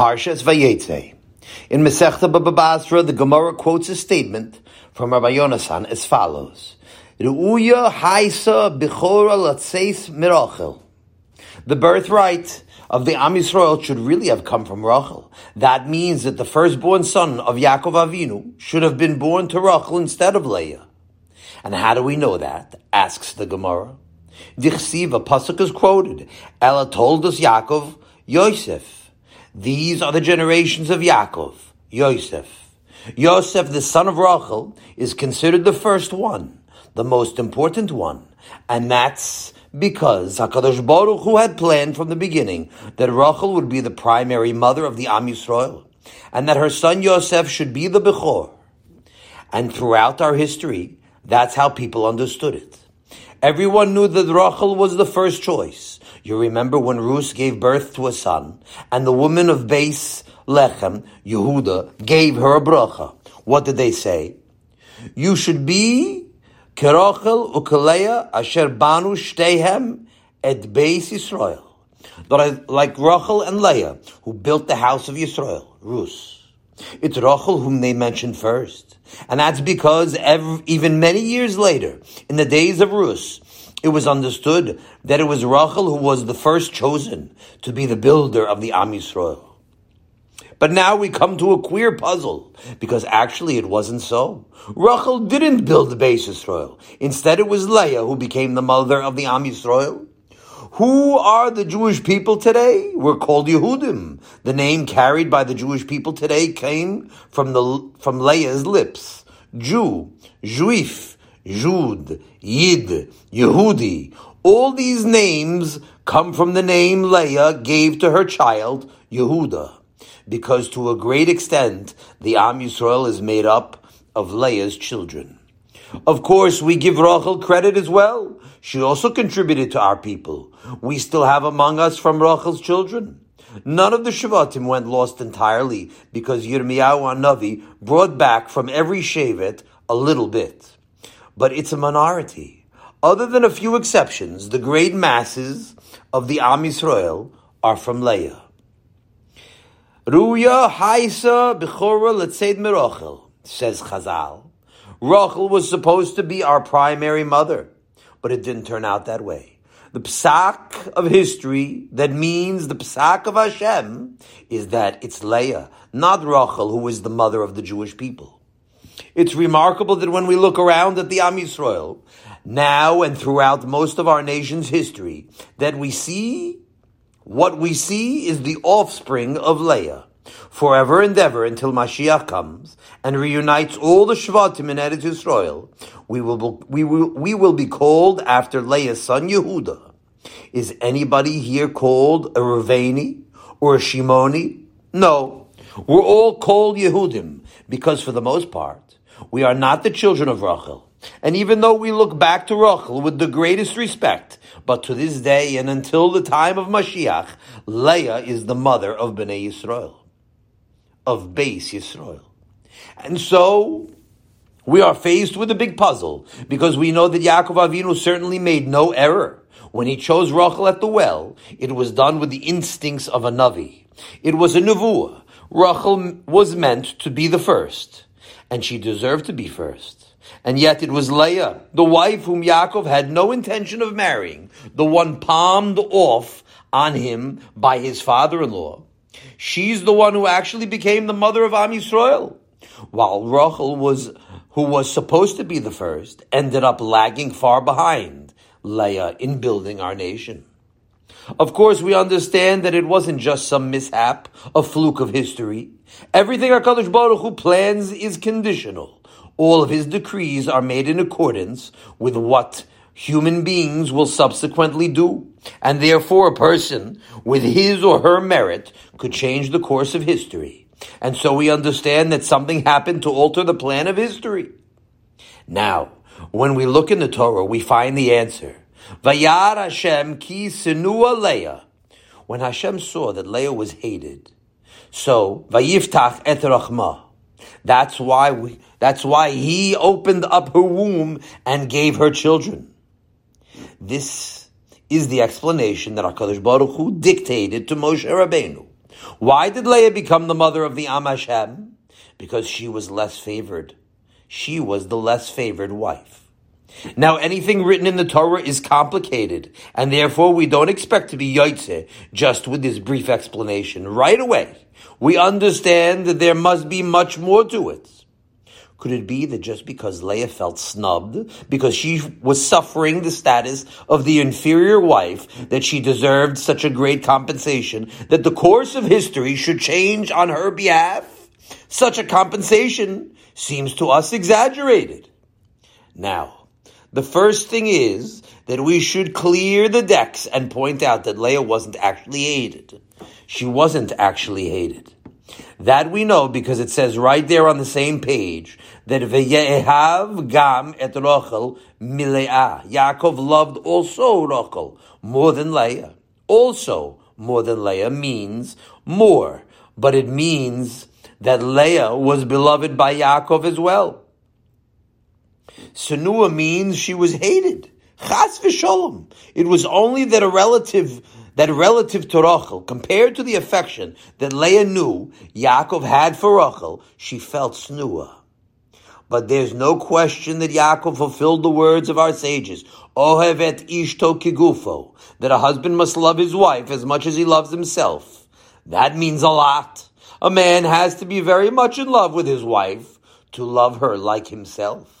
Parshas Vayetze. In Masechta the Gemara quotes a statement from Rabbi Yonasan as follows: "Ru'uya haisa mirachel." The birthright of the Am Yisrael should really have come from Rachel. That means that the firstborn son of Yaakov Avinu should have been born to Rachel instead of Leah. And how do we know that? Asks the Gemara. Dichsiv, a pasuk is quoted. Ella told us Yaakov, Yosef. These are the generations of Yaakov, Yosef. Yosef, the son of Rachel, is considered the first one, the most important one. And that's because Hakadosh Baruch Hu had planned from the beginning that Rachel would be the primary mother of the Am Yisrael, and that her son Yosef should be the Bechor. And throughout our history, that's how people understood it. Everyone knew that Rachel was the first choice. You remember when Ruth gave birth to a son, and the woman of Beis Lechem, Yehuda, gave her a bracha. What did they say? You should be Kerachel ukaleya asher banu shtehem et Beis Yisrael. Like Rachel and Leah, who built the house of Yisrael, Ruth. It's Rachel whom they mentioned first. And that's because every, even many years later, in the days of Rus, it was understood that it was Rachel who was the first chosen to be the builder of the Am Yisrael. But now we come to a queer puzzle, because actually it wasn't so. Rachel didn't build the Beis Yisrael. Instead, it was Leah who became the mother of the Am Yisrael. Who are the Jewish people today? We're called Yehudim. The name carried by the Jewish people today came from the from Leah's lips. Jew, Juif, Jud, Yid, Yehudi. All these names come from the name Leah gave to her child, Yehuda. Because to a great extent, the Am Yisrael is made up of Leah's children. Of course, we give Rachel credit as well. She also contributed to our people. We still have among us from Rachel's children. None of the Shavatim went lost entirely because Yirmiyahu Navi brought back from every Shevet a little bit. But it's a minority. Other than a few exceptions, the great masses of the Am Yisrael are from Leah. Ruya Haisa Bechora Letzed Merachel, says Chazal. Rachel was supposed to be our primary mother, but it didn't turn out that way. The psak of history that means the psak of Hashem is that it's Leah, not Rachel, who is the mother of the Jewish people. It's remarkable that when we look around at the Am Yisrael, now and throughout most of our nation's history, that we see what we see is the offspring of Leah forever and ever until Mashiach comes and reunites all the Shvatim in Eretz Yisrael, we will, we, will, we will be called after Leah's son Yehuda. Is anybody here called a Raveni or a Shimoni? No. We're all called Yehudim because for the most part, we are not the children of Rachel. And even though we look back to Rachel with the greatest respect, but to this day and until the time of Mashiach, Leah is the mother of Bnei Yisrael of Beis Yisrael. And so, we are faced with a big puzzle, because we know that Yaakov Avinu certainly made no error. When he chose Rachel at the well, it was done with the instincts of a Navi. It was a Nevuah. Rachel was meant to be the first, and she deserved to be first. And yet it was Leah, the wife whom Yaakov had no intention of marrying, the one palmed off on him by his father-in-law, She's the one who actually became the mother of Am Yisrael. While Rachel was, who was supposed to be the first, ended up lagging far behind Leah in building our nation. Of course, we understand that it wasn't just some mishap, a fluke of history. Everything HaKadosh Baruch Hu plans is conditional. All of his decrees are made in accordance with what human beings will subsequently do. And therefore, a person with his or her merit could change the course of history. And so we understand that something happened to alter the plan of history. Now, when we look in the Torah, we find the answer. Vayar Hashem ki sinua Leah. When Hashem saw that Leah was hated, so vayiftach et rachma. That's why we, that's why he opened up her womb and gave her children. This is the explanation that HaKadosh Baruch Hu dictated to Moshe Rabbeinu. Why did Leah become the mother of the Am Hashem? Because she was less favored. She was the less favored wife. Now, anything written in the Torah is complicated, and therefore we don't expect to be yotze just with this brief explanation. Right away, we understand that there must be much more to it. Could it be that just because Leah felt snubbed, because she was suffering the status of the inferior wife, that she deserved such a great compensation, that the course of history should change on her behalf? Such a compensation seems to us exaggerated. Now, the first thing is that we should clear the decks and point out that Leah wasn't actually hated. She wasn't actually hated. That we know because it says right there on the same page that Ve'yehav gam et Rochel mileah. Yaakov loved also Rochel more than Leah. Also more than Leah means more, but it means that Leah was beloved by Yaakov as well. Senua means she was hated. Chas v'sholom. It was only that a relative that relative to Rachel, compared to the affection that Leah knew Yaakov had for Rachel, she felt snua. But there's no question that Yaakov fulfilled the words of our sages, Ohevet ishto kigufo, that a husband must love his wife as much as he loves himself. That means a lot. A man has to be very much in love with his wife to love her like himself.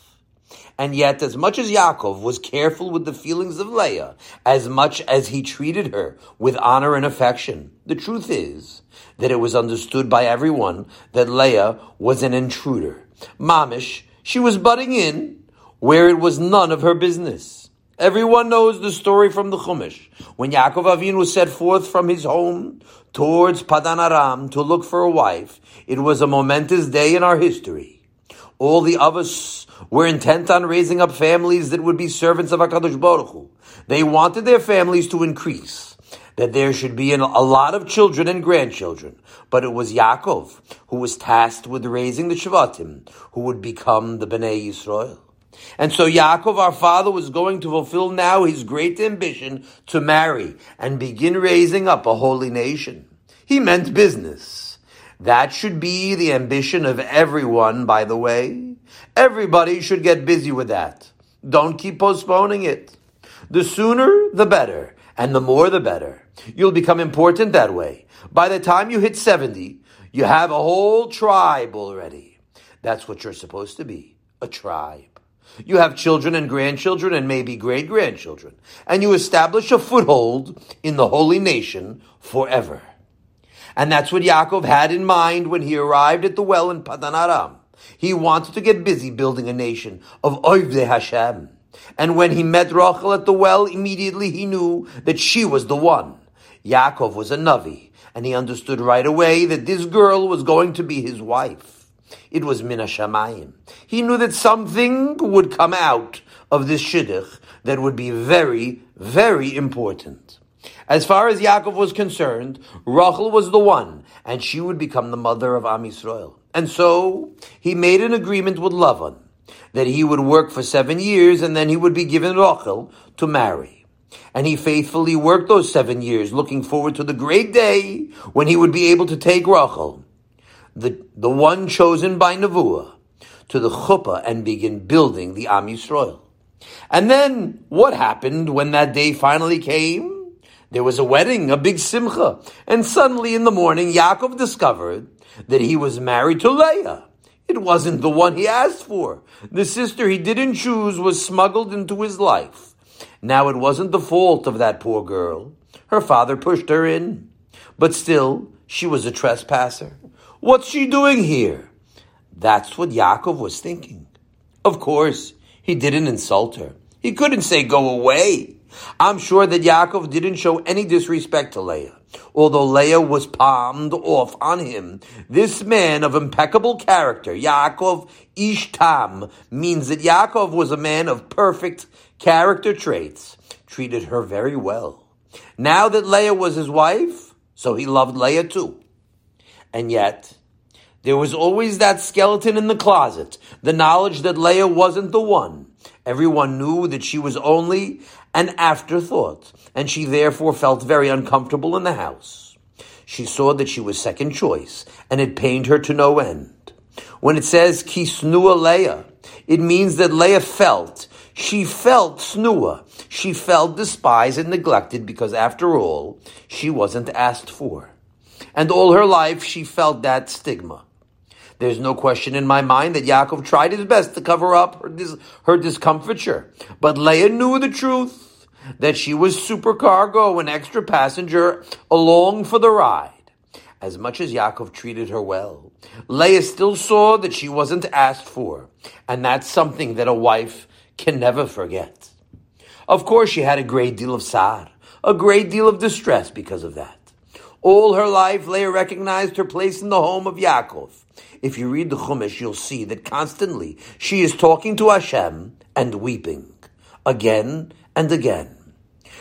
And yet, as much as Yaakov was careful with the feelings of Leah, as much as he treated her with honor and affection, the truth is that it was understood by everyone that Leah was an intruder. Mamish, she was butting in where it was none of her business. Everyone knows the story from the Chumash. When Yaakov Avinu set forth from his home towards Padan Aram to look for a wife, it was a momentous day in our history. All the others were intent on raising up families that would be servants of HaKadosh Baruch Hu. They wanted their families to increase, that there should be a lot of children and grandchildren. But it was Yaakov who was tasked with raising the Shvatim, who would become the Bnei Yisrael. And so Yaakov, our father, was going to fulfill now his great ambition to marry and begin raising up a holy nation. He meant business. That should be the ambition of everyone, by the way. Everybody should get busy with that. Don't keep postponing it. The sooner, the better, and the more, the better. You'll become important that way. By the time you hit 70, you have a whole tribe already. That's what you're supposed to be a tribe. You have children and grandchildren and maybe great grandchildren, and you establish a foothold in the holy nation forever. And that's what Yaakov had in mind when he arrived at the well in Padan Aram. He wanted to get busy building a nation of Oivde Hashem. And when he met Rachel at the well, immediately he knew that she was the one. Yaakov was a Navi, and he understood right away that this girl was going to be his wife. It was Mina Shamayim. He knew that something would come out of this shidduch that would be very, very important. As far as Yaakov was concerned, Rachel was the one, and she would become the mother of Am Yisrael. And so he made an agreement with Lavan that he would work for seven years and then he would be given Rachel to marry. And he faithfully worked those seven years, looking forward to the great day when he would be able to take Rachel, the, the one chosen by Nevuah, to the chuppah and begin building the Am Yisrael. And then what happened when that day finally came? There was a wedding, a big simcha. And suddenly in the morning, Yaakov discovered that he was married to Leah. It wasn't the one he asked for. The sister he didn't choose was smuggled into his life. Now it wasn't the fault of that poor girl. Her father pushed her in. But still, she was a trespasser. What's she doing here? That's what Yaakov was thinking. Of course, he didn't insult her. He couldn't say, go away. I'm sure that Yaakov didn't show any disrespect to Leah. Although Leah was palmed off on him, this man of impeccable character, Yaakov Ishtam, means that Yaakov was a man of perfect character traits, treated her very well. Now that Leah was his wife, so he loved Leah too. And yet, there was always that skeleton in the closet, the knowledge that Leah wasn't the one. Everyone knew that she was only an afterthought, and she therefore felt very uncomfortable in the house. She saw that she was second choice, and it pained her to no end. When it says kisnua Leah, it means that Leah felt, she felt snua, she felt despised and neglected because after all, she wasn't asked for. And all her life she felt that stigma. There's no question in my mind that Yaakov tried his best to cover up her, dis- her discomfiture. But Leah knew the truth, that she was supercargo, an extra passenger, along for the ride. As much as Yaakov treated her well, Leah still saw that she wasn't asked for, and that's something that a wife can never forget. Of course, she had a great deal of sad, a great deal of distress because of that. All her life, Leah recognized her place in the home of Yaakov. If you read the Chumash, you'll see that constantly she is talking to Hashem and weeping again and again.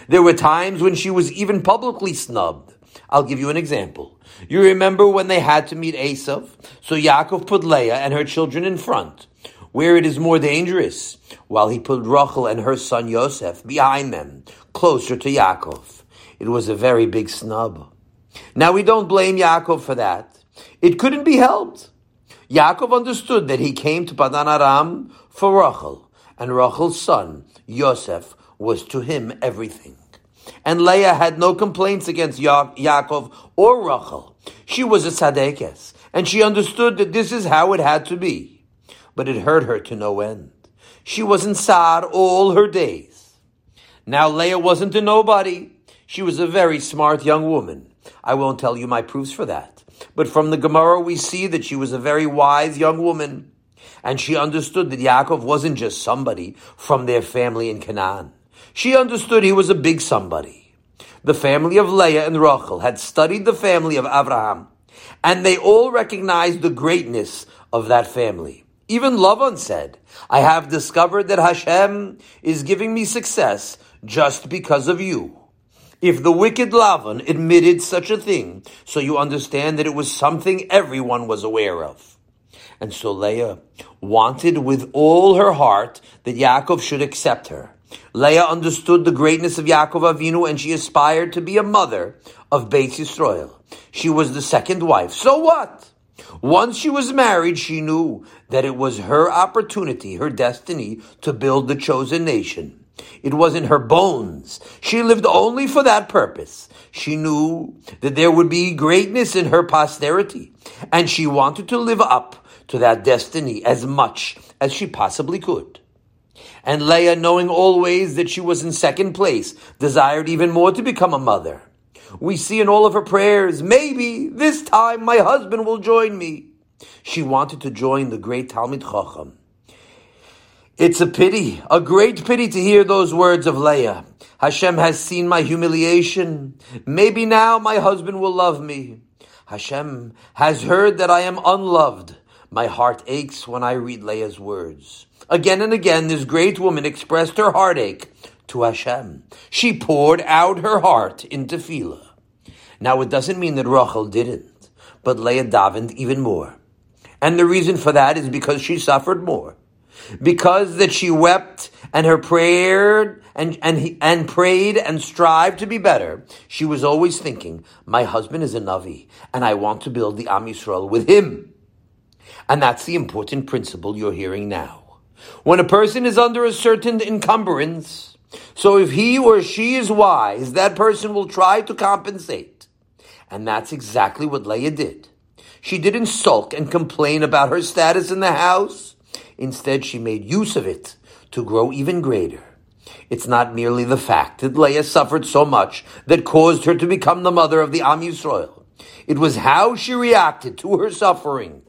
There were times when she was even publicly snubbed. I'll give you an example. You remember when they had to meet Esav? So Yaakov put Leah and her children in front, where it is more dangerous, while he put Rachel and her son Yosef behind them, closer to Yaakov. It was a very big snub. Now we don't blame Yaakov for that. It couldn't be helped. Yaakov understood that he came to Padan Aram for Rachel, and Rachel's son, Yosef, was to him everything. And Leah had no complaints against ya- Yaakov or Rachel. She was a tzadekes, and she understood that this is how it had to be. But it hurt her to no end. She was in Saad all her days. Now Leah wasn't a nobody. She was a very smart young woman. I won't tell you my proofs for that. But from the Gemara, we see that she was a very wise young woman. And she understood that Yaakov wasn't just somebody from their family in Canaan. She understood he was a big somebody. The family of Leah and Rachel had studied the family of Abraham, and they all recognized the greatness of that family. Even Lavan said, I have discovered that Hashem is giving me success just because of you. If the wicked Lavan admitted such a thing, so you understand that it was something everyone was aware of. And so Leah wanted with all her heart that Yaakov should accept her. Leah understood the greatness of Yaakov Avinu and she aspired to be a mother of Beit Yisrael. She was the second wife. So what? Once she was married, she knew that it was her opportunity, her destiny to build the chosen nation. It was in her bones. She lived only for that purpose. She knew that there would be greatness in her posterity, and she wanted to live up to that destiny as much as she possibly could. And Leah, knowing always that she was in second place, desired even more to become a mother. We see in all of her prayers, maybe this time my husband will join me. She wanted to join the great Talmid Chacham. It's a pity, a great pity to hear those words of Leah. Hashem has seen my humiliation. Maybe now my husband will love me. Hashem has heard that I am unloved. My heart aches when I read Leah's words. Again and again, this great woman expressed her heartache to Hashem. She poured out her heart in tefillah. Now, it doesn't mean that Rachel didn't, but Leah davened even more. And the reason for that is because she suffered more because that she wept and her prayer and and and prayed and strived to be better. She was always thinking, "My husband is a navi, and I want to build the Am Yisrael with him." And that's the important principle you're hearing now. When a person is under a certain encumbrance, so if he or she is wise, that person will try to compensate. And that's exactly what Leah did. She didn't sulk and complain about her status in the house. Instead, she made use of it to grow even greater. It's not merely the fact that Leah suffered so much that caused her to become the mother of the Am Yisrael. It was how she reacted to her suffering.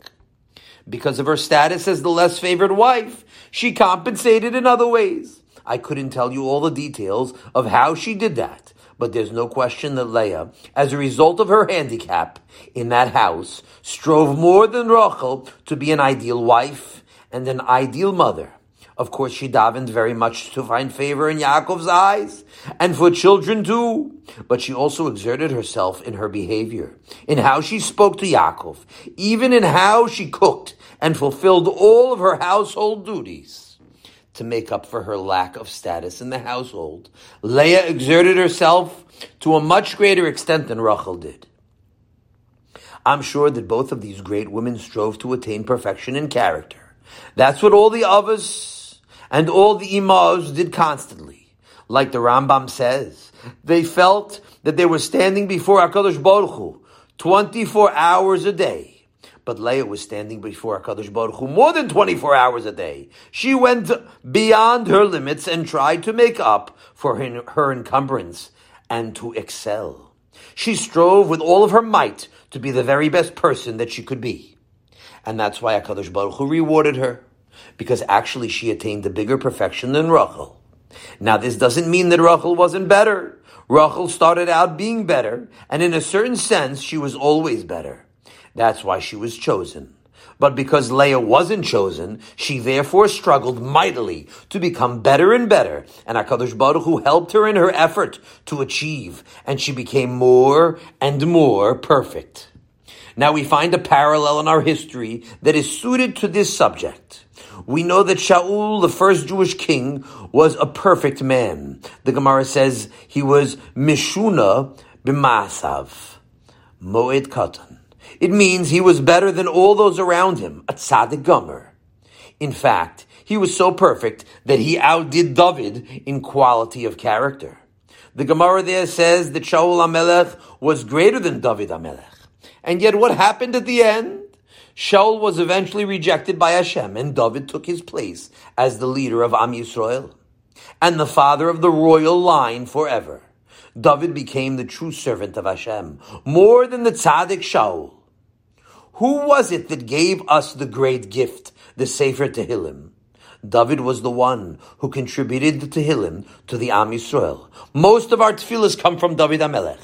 Because of her status as the less favored wife, she compensated in other ways. I couldn't tell you all the details of how she did that, but there's no question that Leah, as a result of her handicap in that house, strove more than Rachel to be an ideal wife and an ideal mother. Of course, she davened very much to find favor in Yaakov's eyes, and for children too. But she also exerted herself in her behavior, in how she spoke to Yaakov, even in how she cooked and fulfilled all of her household duties. To make up for her lack of status in the household, Leah exerted herself to a much greater extent than Rachel did. I'm sure that both of these great women strove to attain perfection in character. That's what all the others and all the imams did constantly. Like the Rambam says, they felt that they were standing before HaKadosh Baruch Hu 24 hours a day. But Leah was standing before HaKadosh Baruch Hu more than 24 hours a day. She went beyond her limits and tried to make up for her, her encumbrance and to excel. She strove with all of her might to be the very best person that she could be. And that's why HaKadosh Baruch Hu rewarded her, because actually she attained a bigger perfection than Rachel. Now this doesn't mean that Rachel wasn't better. Rachel started out being better, and in a certain sense, she was always better. That's why she was chosen. But because Leah wasn't chosen, she therefore struggled mightily to become better and better, and HaKadosh Baruch Hu helped her in her effort to achieve, and she became more and more perfect. Now we find a parallel in our history that is suited to this subject. We know that Shaul, the first Jewish king, was a perfect man. The Gemara says he was Mishuna b'masav, Moed Katan. It means he was better than all those around him, a tzaddik gomer. In fact, he was so perfect that he outdid David in quality of character. The Gemara there says that Shaul HaMelech was greater than David HaMelech. And yet what happened at the end? Shaul was eventually rejected by Hashem, and David took his place as the leader of Am Yisrael and the father of the royal line forever. David became the true servant of Hashem, more than the tzaddik Shaul. Who was it that gave us the great gift, the Sefer Tehillim? David was the one who contributed the Tehillim to the Am Yisrael. Most of our tefillahs come from David HaMelech,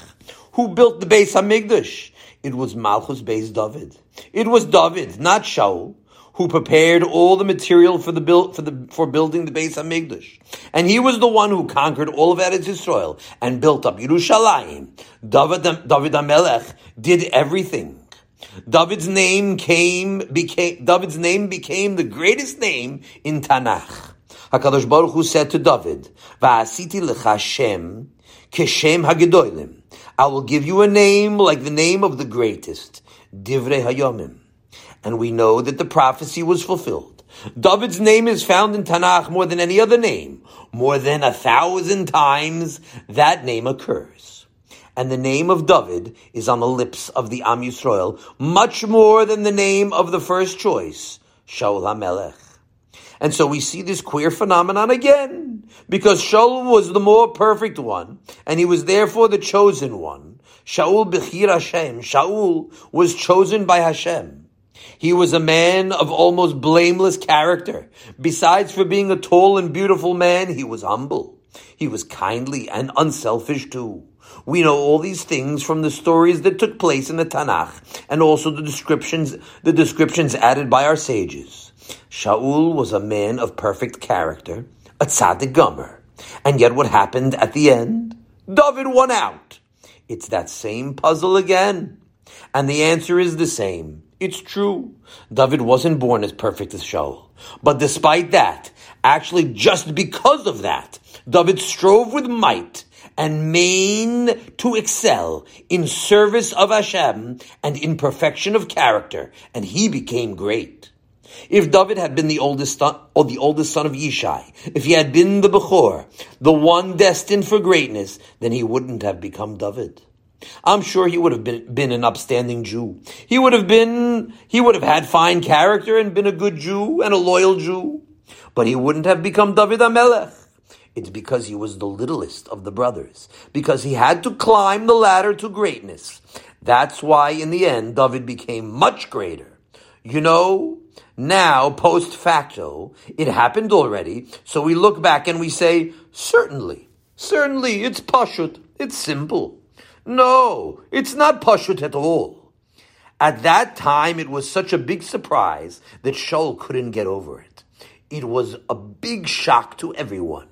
who built the Beis Hamikdash. It was Malchus Beis David. It was David, not Shaul, who prepared all the material for the build, for the for building the Beis Hamikdash, and he was the one who conquered all of Eretz Yisrael and built up Yerushalayim. David David HaMelech did everything. David's name came became David's name became the greatest name in Tanakh. Hakadosh Baruch Hu said to David, "Va'asiti lecha Shem keshem hagedolim." I will give you a name like the name of the greatest, Divrei Hayomim. And we know that the prophecy was fulfilled. David's name is found in Tanakh more than any other name. More than a thousand times that name occurs. And the name of David is on the lips of the Am Yisrael much more than the name of the first choice, Shaul HaMelech. And so we see this queer phenomenon again, because Shaul was the more perfect one, and he was therefore the chosen one. Shaul Bechir Hashem, Shaul was chosen by Hashem. He was a man of almost blameless character. Besides for being a tall and beautiful man, he was humble. He was kindly and unselfish too. We know all these things from the stories that took place in the Tanakh and also the descriptions, the descriptions added by our sages. Shaul was a man of perfect character, a tzaddik gomer. And yet what happened at the end? David won out. It's that same puzzle again. And the answer is the same. It's true. David wasn't born as perfect as Shaul. But despite that, actually just because of that, David strove with might and main to excel in service of Hashem and in perfection of character, and he became great. If David had been the oldest son, or the oldest son of Yishai, if he had been the Bechor, the one destined for greatness, then he wouldn't have become David. I'm sure he would have been, been an upstanding Jew. He would have been, he would have had fine character and been a good Jew and a loyal Jew. But he wouldn't have become David HaMelech. It's because he was the littlest of the brothers, because he had to climb the ladder to greatness. That's why in the end, David became much greater. You know, now, post facto, it happened already, so we look back and we say, certainly, certainly, it's pashut, it's simple. No, it's not pashut at all. At that time, it was such a big surprise that Shaul couldn't get over it. It was a big shock to everyone.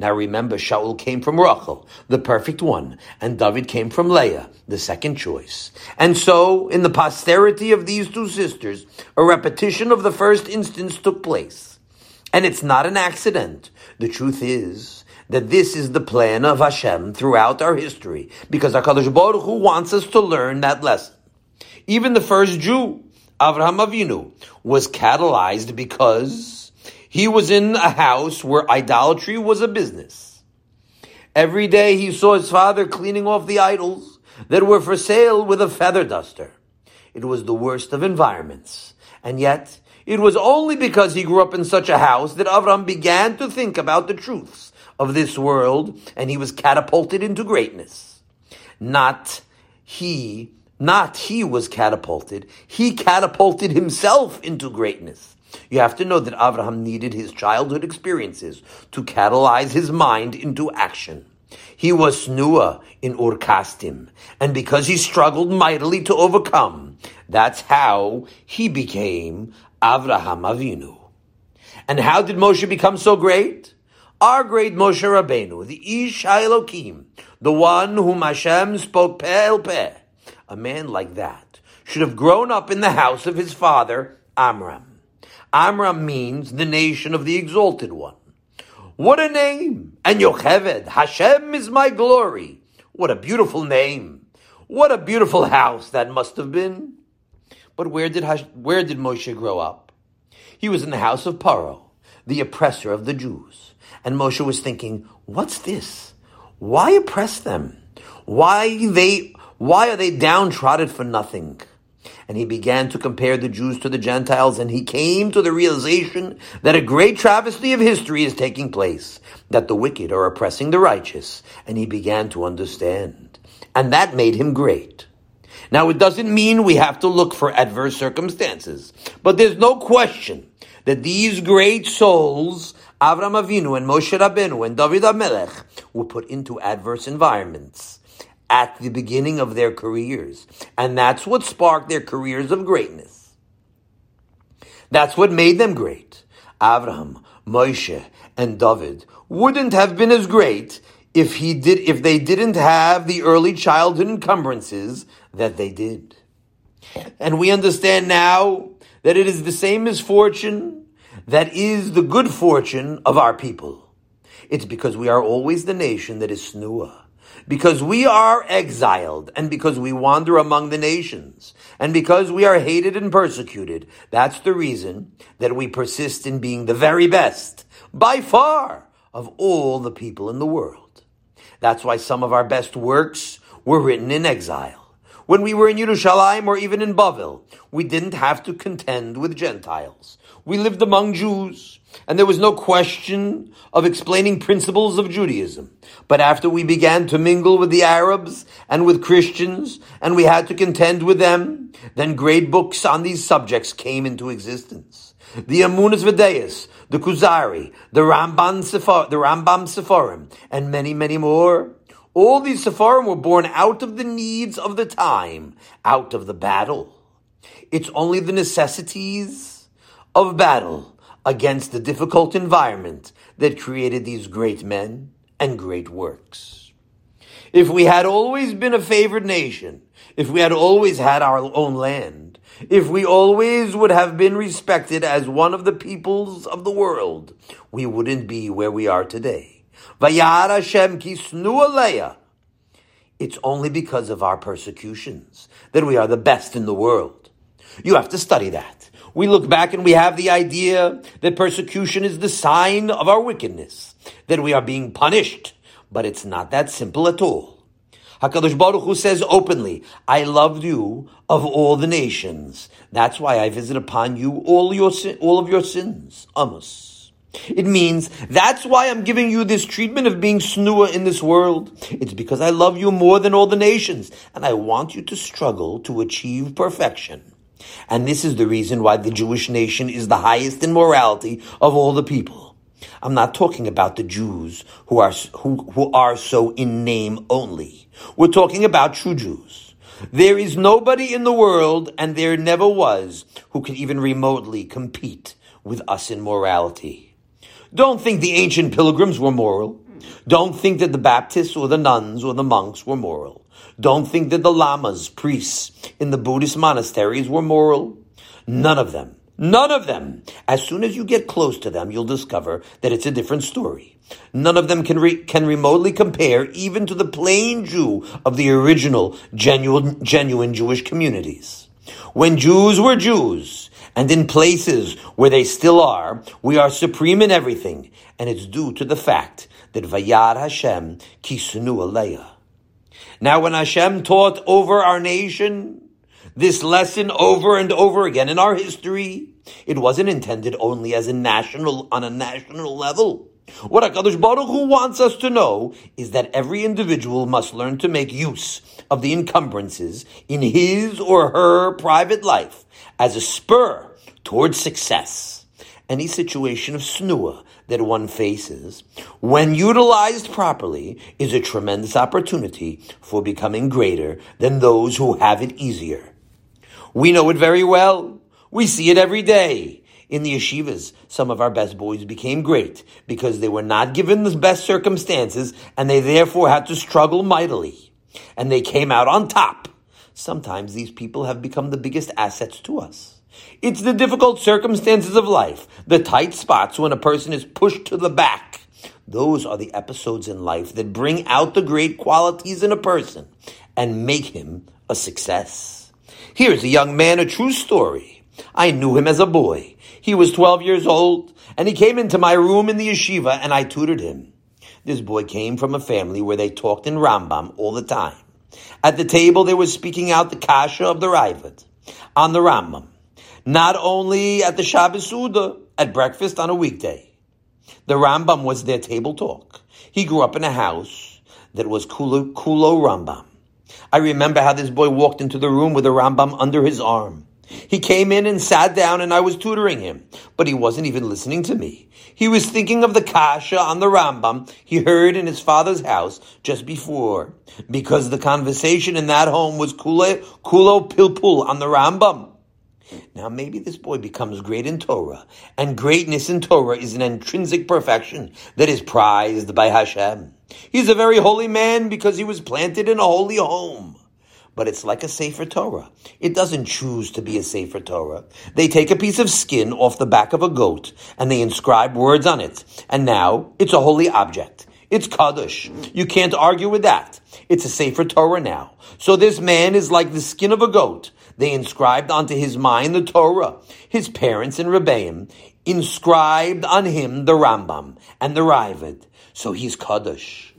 Now remember, Shaul came from Rachel, the perfect one, and David came from Leah, the second choice. And so, in the posterity of these two sisters, a repetition of the first instance took place. And it's not an accident. The truth is that this is the plan of Hashem throughout our history, because HaKadosh Baruch Hu wants us to learn that lesson. Even the first Jew, Avraham Avinu, was catalyzed because he was in a house where idolatry was a business. Every day he saw his father cleaning off the idols that were for sale with a feather duster. It was the worst of environments. And yet, it was only because he grew up in such a house that Avram began to think about the truths of this world and he was catapulted into greatness. Not he, not he was catapulted, he catapulted himself into greatness. You have to know that Avraham needed his childhood experiences to catalyze his mind into action. He was snua in Ur Kasdim, and because he struggled mightily to overcome, that's how he became Avraham Avinu. And how did Moshe become so great? Our great Moshe Rabbeinu, the Ish HaElokim, the one whom Hashem spoke peh peh, a man like that should have grown up in the house of his father, Amram. Amram means the nation of the exalted one. What a name! And Yocheved, Hashem is my glory. What a beautiful name. What a beautiful house that must have been. But where did, Hash- where did Moshe grow up? He was in the house of Paro, the oppressor of the Jews. And Moshe was thinking, what's this? Why oppress them? Why they, why are they downtrodden for nothing? And he began to compare the Jews to the Gentiles, and he came to the realization that a great travesty of history is taking place, that the wicked are oppressing the righteous, and he began to understand. And that made him great. Now, it doesn't mean we have to look for adverse circumstances, but there's no question that these great souls, Avram Avinu and Moshe Rabbeinu and David HaMelech, were put into adverse environments at the beginning of their careers. And that's what sparked their careers of greatness. That's what made them great. Abraham, Moshe, and David wouldn't have been as great if he did if they didn't have the early childhood encumbrances that they did. And we understand now that it is the same misfortune that is the good fortune of our people. It's because we are always the nation that is snua because we are exiled and because we wander among the nations and because we are hated and persecuted, that's the reason that we persist in being the very best, by far, of all the people in the world. That's why some of our best works were written in exile. When we were in Yerushalayim or even in Bavel, we didn't have to contend with Gentiles. We lived among Jews, and there was no question of explaining principles of Judaism. But after we began to mingle with the Arabs and with Christians, and we had to contend with them, then great books on these subjects came into existence. The Emunos V'Deos, the Kuzari, the Rambam Sephar, the Rambam Sepharim, and many, many more. All these Sepharim were born out of the needs of the time, out of the battle. It's only the necessities of battle against the difficult environment that created these great men and great works. If we had always been a favored nation, if we had always had our own land, if we always would have been respected as one of the peoples of the world, we wouldn't be where we are today. Vayar Hashem kisnu. It's only because of our persecutions that we are the best in the world. You have to study that. We look back and we have the idea that persecution is the sign of our wickedness, that we are being punished. But it's not that simple at all. HaKadosh Baruch Hu says openly, I loved you of all the nations. That's why I visit upon you all your sin, all of your sins. Amos. It means that's why I'm giving you this treatment of being snua in this world. It's because I love you more than all the nations, and I want you to struggle to achieve perfection. And this is the reason why the Jewish nation is the highest in morality of all the people. I'm not talking about the Jews who are, who, who are so in name only. We're talking about true Jews. There is nobody in the world, and there never was, who can even remotely compete with us in morality. Don't think the ancient pilgrims were moral. Don't think that the Baptists or the nuns or the monks were moral. Don't think that the lamas, priests in the Buddhist monasteries were moral. None of them. None of them. As soon as you get close to them, you'll discover that it's a different story. None of them can re- can remotely compare even to the plain Jew of the original genuine genuine Jewish communities. When Jews were Jews, and in places where they still are, we are supreme in everything, and it's due to the fact that Vayar Hashem kisnu aleya. Now when Hashem taught over our nation, this lesson over and over again in our history, it wasn't intended only as a national, on a national level. What HaKadosh Baruch Hu wants us to know is that every individual must learn to make use of the encumbrances in his or her private life as a spur towards success. Any situation of snua that one faces, when utilized properly, is a tremendous opportunity for becoming greater than those who have it easier. We know it very well. We see it every day. In the yeshivas, some of our best boys became great because they were not given the best circumstances and they therefore had to struggle mightily. And they came out on top. Sometimes these people have become the biggest assets to us. It's the difficult circumstances of life, the tight spots when a person is pushed to the back. Those are the episodes in life that bring out the great qualities in a person and make him a success. Here's a young man, a true story. I knew him as a boy. He was 12 years old, and he came into my room in the yeshiva, and I tutored him. This boy came from a family where they talked in Rambam all the time. At the table, they were speaking out the kasha of the Raavad on the Rambam. Not only at the Shabbos at breakfast on a weekday. The Rambam was their table talk. He grew up in a house that was Kulo, Kulo Rambam. I remember how this boy walked into the room with a Rambam under his arm. He came in and sat down and I was tutoring him, but he wasn't even listening to me. He was thinking of the kasha on the Rambam he heard in his father's house just before, because the conversation in that home was kulo, kulo pilpul on the Rambam. Now maybe this boy becomes great in Torah, and greatness in Torah is an intrinsic perfection that is prized by Hashem. He's a very holy man because he was planted in a holy home. But it's like a Sefer Torah. It doesn't choose to be a Sefer Torah. They take a piece of skin off the back of a goat and they inscribe words on it. And now it's a holy object. It's Kaddish. You can't argue with that. It's a Sefer Torah now. So this man is like the skin of a goat. They inscribed onto his mind the Torah. His parents in Rebbeim inscribed on him the Rambam and the Raavad. So he's Kaddish.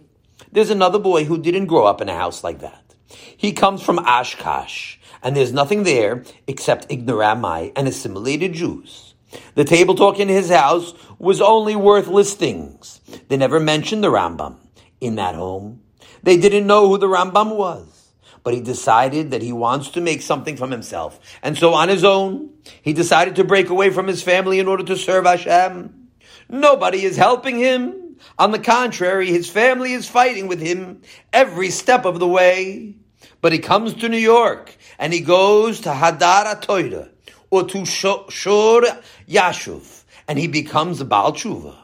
There's another boy who didn't grow up in a house like that. He comes from Oshkosh, and there's nothing there except ignoramai and assimilated Jews. The table talk in his house was only worthless things. They never mentioned the Rambam in that home. They didn't know who the Rambam was. But he decided that he wants to make something from himself. And so on his own, he decided to break away from his family in order to serve Hashem. Nobody is helping him. On the contrary, his family is fighting with him every step of the way. But he comes to New York and he goes to Hadar HaTorah or to Shor Yoshuv and he becomes a Baal Tshuva.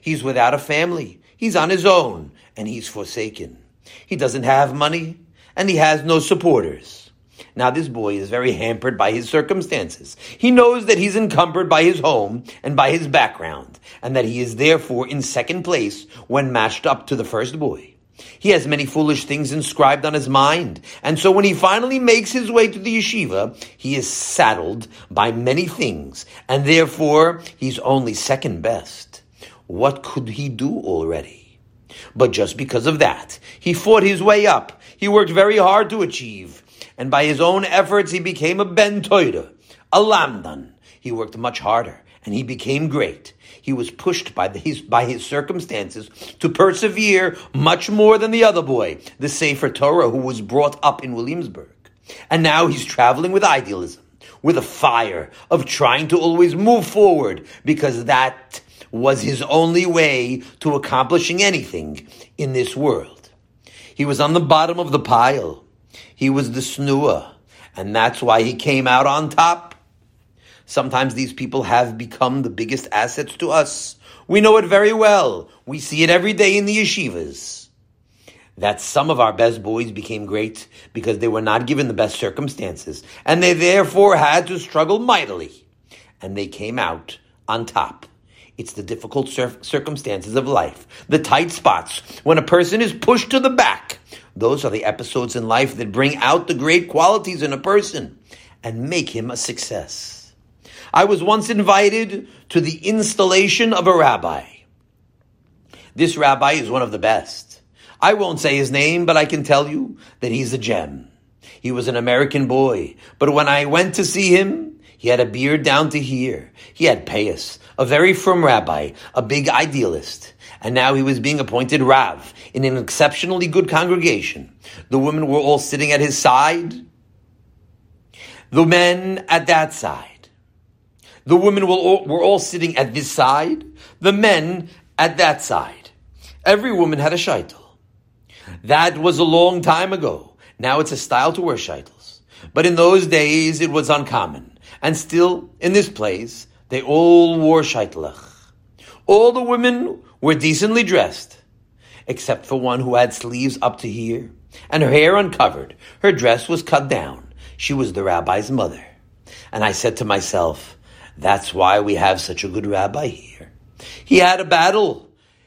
He's without a family. He's on his own and he's forsaken. He doesn't have money and he has no supporters. Now, this boy is very hampered by his circumstances. He knows that he's encumbered by his home and by his background, and that he is therefore in second place when matched up to the first boy. He has many foolish things inscribed on his mind, and so when he finally makes his way to the yeshiva, he is saddled by many things, and therefore he's only second best. What could he do already? But just because of that, he fought his way up. He worked very hard to achieve and by his own efforts he became a ben toida, a lamdan. He worked much harder, and he became great. He was pushed by, the, his, by his circumstances to persevere much more than the other boy, the Sefer Torah, who was brought up in Williamsburg. And now he's traveling with idealism, with a fire of trying to always move forward, because that was his only way to accomplishing anything in this world. He was on the bottom of the pile. He was the snua, and that's why he came out on top. Sometimes these people have become the biggest assets to us. We know it very well. We see it every day in the yeshivas. That some of our best boys became great because they were not given the best circumstances, and they therefore had to struggle mightily. And they came out on top. It's the difficult cir- circumstances of life, the tight spots, when a person is pushed to the back, those are the episodes in life that bring out the great qualities in a person. and make him a success. I was once invited to the installation of a rabbi. This rabbi is one of the best. I won't say his name, but I can tell you that he's a gem. He was an American boy, but when I went to see him, he had a beard down to here. He had payas, a very firm rabbi, a big idealist. And now he was being appointed Rav in an exceptionally good congregation. The women were all sitting at his side, the men at that side. The women were all, were all sitting at this side, the men at that side. Every woman had a shaitel. That was a long time ago. Now it's a style to wear shaitels. But in those days, it was uncommon. And still, in this place, they all wore shaitelach. All the women were decently dressed, except for one who had sleeves up to here, and her hair uncovered. Her dress was cut down. She was the rabbi's mother. And I said to myself, that's why we have such a good rabbi here. He had a battle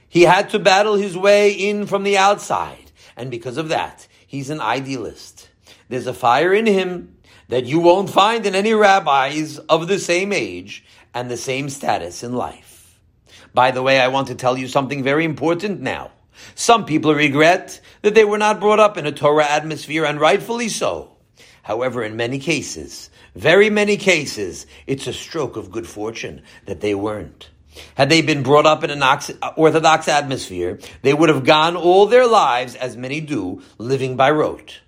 he had to battle his way in from the outside. And because of that, he's an idealist. There's a fire in him that you won't find in any rabbis of the same age and the same status in life. By the way, I want to tell you something very important now. Some people regret that they were not brought up in a Torah atmosphere, and rightfully so. However, in many cases, very many cases, it's a stroke of good fortune that they weren't. Had they been brought up in an Orthodox atmosphere, they would have gone all their lives, as many do, living by rote.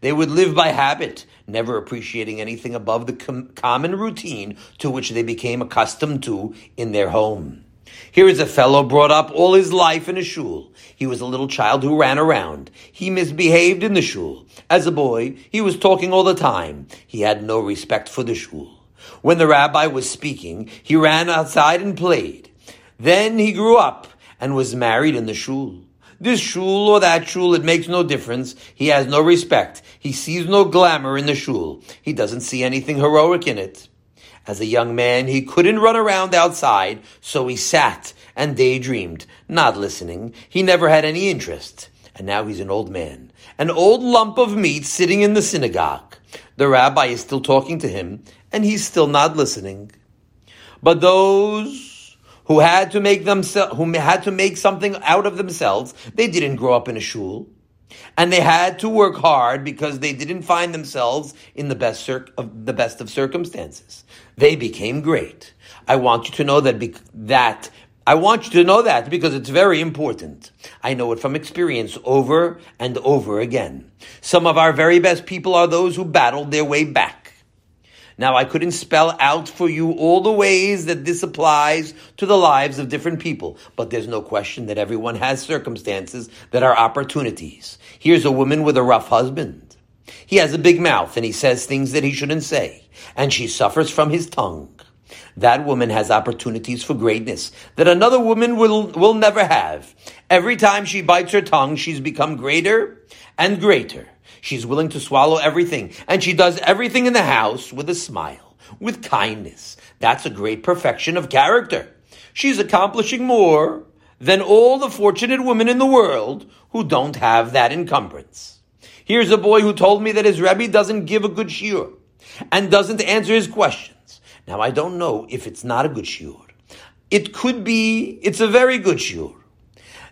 They would live by habit, never appreciating anything above the com- common routine to which they became accustomed to in their home. Here is a fellow brought up all his life in a shul. He was a little child who ran around. He misbehaved in the shul. As a boy, he was talking all the time. He had no respect for the shul. When the rabbi was speaking, he ran outside and played. Then he grew up and was married in the shul. This shul or that shul, it makes no difference. He has no respect. He sees no glamour in the shul. He doesn't see anything heroic in it. As a young man, he couldn't run around outside, so he sat and daydreamed, not listening. He never had any interest. And now he's an old man. An old lump of meat sitting in the synagogue. The rabbi is still talking to him, and he's still not listening. But those who had to make themselves, who had to make something out of themselves, they didn't grow up in a shul. And they had to work hard because they didn't find themselves in the best cir- of the best of circumstances. They became great. I want you to know that that I want you to know that because it's very important. I know it from experience over and over again. Some of our very best people are those who battled their way back. Now, I couldn't spell out for you all the ways that this applies to the lives of different people, but there's no question that everyone has circumstances that are opportunities. Here's a woman with a rough husband. He has a big mouth and he says things that he shouldn't say, and she suffers from his tongue that woman has opportunities for greatness that another woman will, will never have. Every time she bites her tongue, she's become greater and greater. She's willing to swallow everything, and she does everything in the house with a smile, with kindness. That's a great perfection of character. She's accomplishing more than all the fortunate women in the world who don't have that encumbrance. Here's a boy who told me that his Rebbe doesn't give a good shiur and doesn't answer his questions. Now, I don't know if it's not a good shiur. It could be, it's a very good shiur.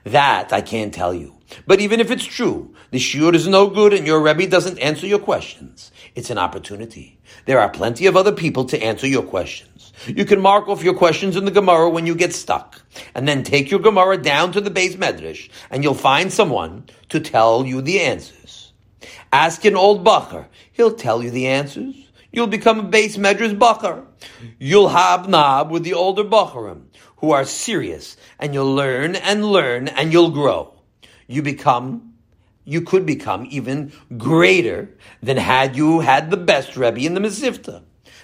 That I can't tell you. But even if it's true, the shiur is no good and your Rebbe doesn't answer your questions, it's an opportunity. There are plenty of other people to answer your questions. You can mark off your questions in the Gemara when you get stuck, and then take your Gemara down to the beis medrash, and you'll find someone to tell you the answers. Ask an old bacher; he'll tell you the answers. You'll become a beis medrash bacher. You'll hobnob with the older bacharim who are serious, and you'll learn and learn and you'll grow. You become, you could become even greater than had you had the best Rebbe in the Mesivta.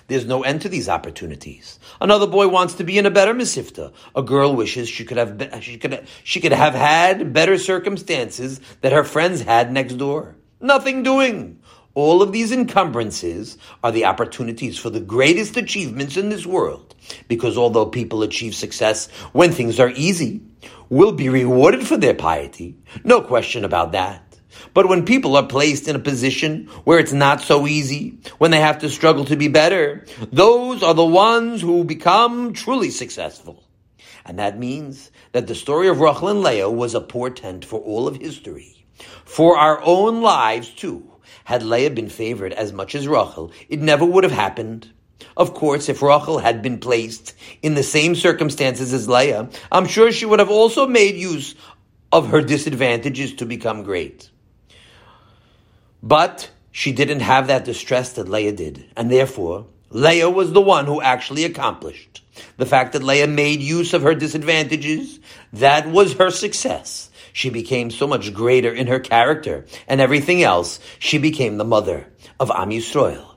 There's no end to these opportunities. Another boy wants to be in a better Mesivta. A girl wishes she could have she could she could have had better circumstances that her friends had next door. Nothing doing. All of these encumbrances are the opportunities for the greatest achievements in this world. Because although people achieve success when things are easy, will be rewarded for their piety. No question about that. But when people are placed in a position where it's not so easy, when they have to struggle to be better, those are the ones who become truly successful. And that means that the story of Rachel and Leah was a portent for all of history. For our own lives too. Had Leah been favored as much as Rachel, it never would have happened. Of course, if Rachel had been placed in the same circumstances as Leah, I'm sure she would have also made use of her disadvantages to become great. But she didn't have that distress that Leah did, and therefore Leah was the one who actually accomplished. The fact that Leah made use of her disadvantages, that was her success. She became so much greater in her character and everything else. She became the mother of Am Yisrael.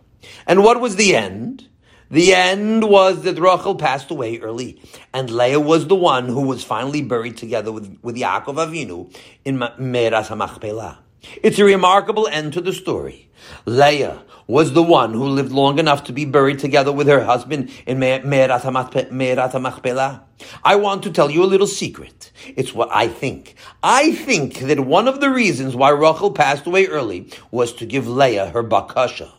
And what was the end? The end was that Rachel passed away early, and Leah was the one who was finally buried together with, with Yaakov Avinu in Me'eras HaMachpelah. It's a remarkable end to the story. Leah was the one who lived long enough to be buried together with her husband in Me'erat HaMachpelah. I want to tell you a little secret. It's what I think. I think that one of the reasons why Rachel passed away early was to give Leah her bakasha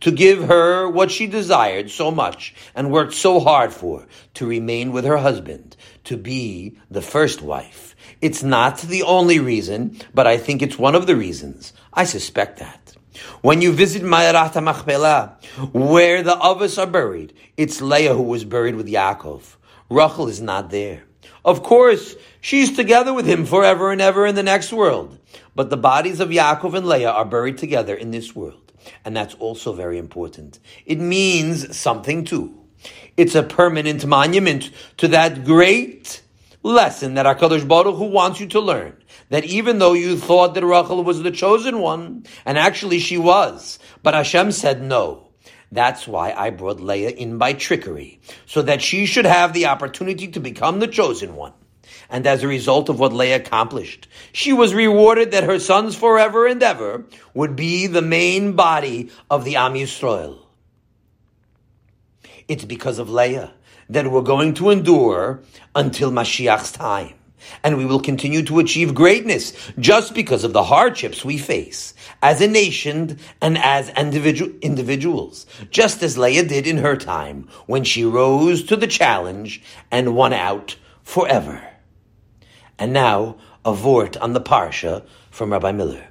to give her what she desired so much and worked so hard for, to remain with her husband, to be the first wife. It's not the only reason, but I think it's one of the reasons. I suspect that. When you visit Me'erat HaMachpelah, where the Avos are buried, it's Leah who was buried with Yaakov. Rachel is not there. Of course, she's together with him forever and ever in the next world. But the bodies of Yaakov and Leah are buried together in this world. And that's also very important. It means something too. It's a permanent monument to that great lesson that HaKadosh Baruch Hu wants you to learn. That even though you thought that Rachel was the chosen one, and actually she was, but Hashem said no. That's why I brought Leah in by trickery, so that she should have the opportunity to become the chosen one. And as a result of what Leah accomplished, she was rewarded that her sons forever and ever would be the main body of the Am Yisrael. It's because of Leah that we're going to endure until Mashiach's time. And we will continue to achieve greatness just because of the hardships we face as a nation and as individual, individuals, just as Leah did in her time when she rose to the challenge and won out forever. And now, a vort on the Parsha from Rabbi Miller.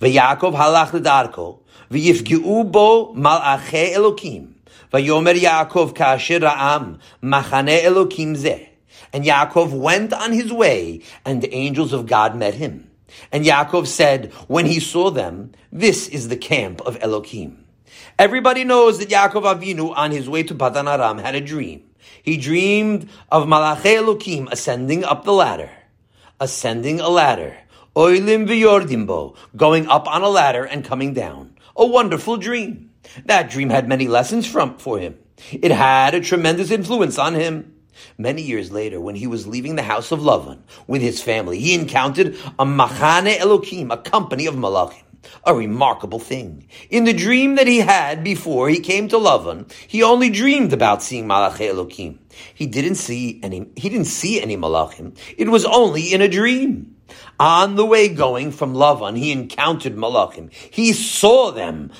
Halach l'darko, bo mal'achei Elokim, v'yomer Yaakov kasher ra'am, machane Elokim zeh. And Yaakov went on his way, and the angels of God met him. And Yaakov said, when he saw them, this is the camp of Elokim. Everybody knows that Yaakov Avinu, on his way to Padan Aram, had a dream. He dreamed of Malachei Elokim ascending up the ladder ascending a ladder. Oilim v'yordimbo, going up on a ladder and coming down. A wonderful dream. That dream had many lessons from, for him. It had a tremendous influence on him. Many years later, when he was leaving the house of Lavan with his family, he encountered a Machane Elokim, a company of Malachim. A remarkable thing. In the dream that he had before he came to Lavan, he only dreamed about seeing Malachi Elokim. He didn't see any, he didn't see any Malachim. It was only in a dream. On the way going from Lavan, he encountered Malachim. He saw them.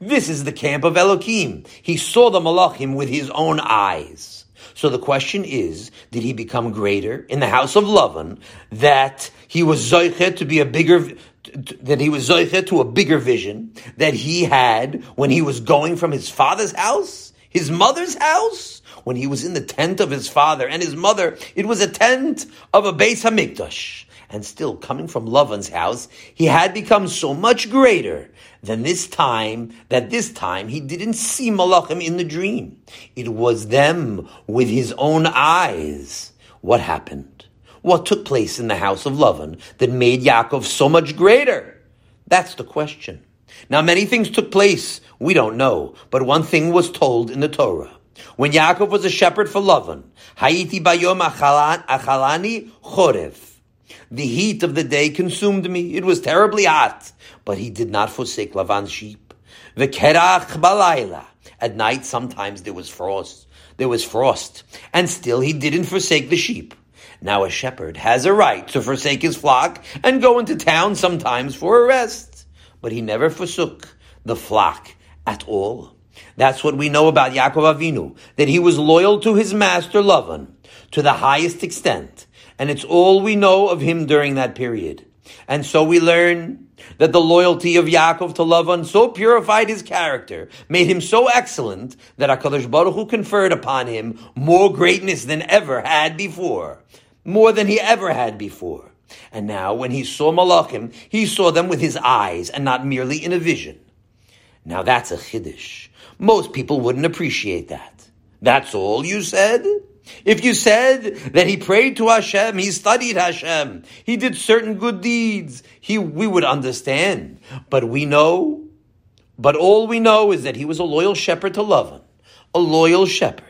This is the camp of Elokim. He saw the Malachim with his own eyes. So the question is, did he become greater in the house of Lavan that he was zoichet to be a bigger, that he was zoichet to a bigger vision that he had when he was going from his father's house, his mother's house, when he was in the tent of his father and his mother, it was a tent of a Beis Hamikdash. And still coming from Lavan's house, he had become so much greater than this time that this time he didn't see Malachim in the dream. It was them with his own eyes. What happened? What took place in the house of Lavan that made Yaakov so much greater? That's the question. Now many things took place, we don't know, but one thing was told in the Torah. When Yaakov was a shepherd for Lavan, Haiti bayom achalani chorev. The heat of the day consumed me. It was terribly hot. But he did not forsake Lavan's sheep. V'kerach balayla. At night, sometimes there was frost. There was frost. And still he didn't forsake the sheep. Now a shepherd has a right to forsake his flock and go into town sometimes for a rest, but he never forsook the flock at all. That's what we know about Yaakov Avinu, that he was loyal to his master Lavan to the highest extent, and it's all we know of him during that period. And so we learn that the loyalty of Yaakov to Lavan so purified his character, made him so excellent, that HaKadosh Baruch Hu conferred upon him more greatness than ever had before. More than he ever had before. And now, when he saw Malachim, he saw them with his eyes and not merely in a vision. Now that's a chiddush. Most people wouldn't appreciate that. That's all you said? If you said that he prayed to Hashem, he studied Hashem, he did certain good deeds, he, we would understand. But we know, but all we know is that he was a loyal shepherd to Lavan, a loyal shepherd.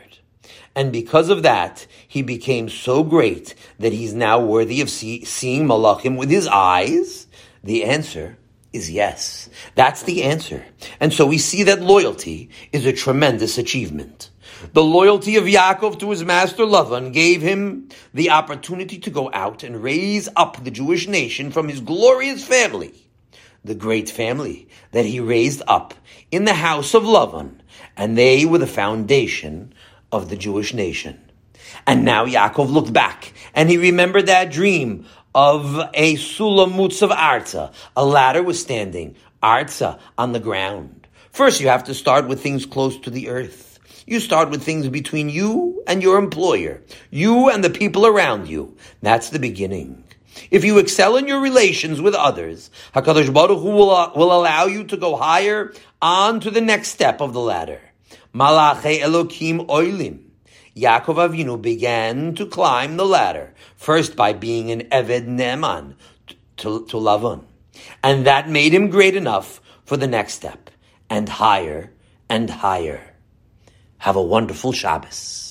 And because of that, he became so great that he's now worthy of see, seeing Malachim with his eyes. The answer is yes. That's the answer. And so we see that loyalty is a tremendous achievement. The loyalty of Yaakov to his master Lavan gave him the opportunity to go out and raise up the Jewish nation from his glorious family, the great family that he raised up in the house of Lavan, and they were the foundation of the Jewish nation. And now Yaakov looked back and he remembered that dream of a sulam mutzav arza. A ladder was standing, arza, on the ground. First, you have to start with things close to the earth. You start with things between you and your employer, you and the people around you. That's the beginning. If you excel in your relations with others, HaKadosh Baruch Hu will, uh, will allow you to go higher on to the next step of the ladder. Malache Elokim Oilim. Yaakov Avinu began to climb the ladder, first by being an Eved Ne'eman to, to Lavan. And that made him great enough for the next step, and higher and higher. Have a wonderful Shabbos.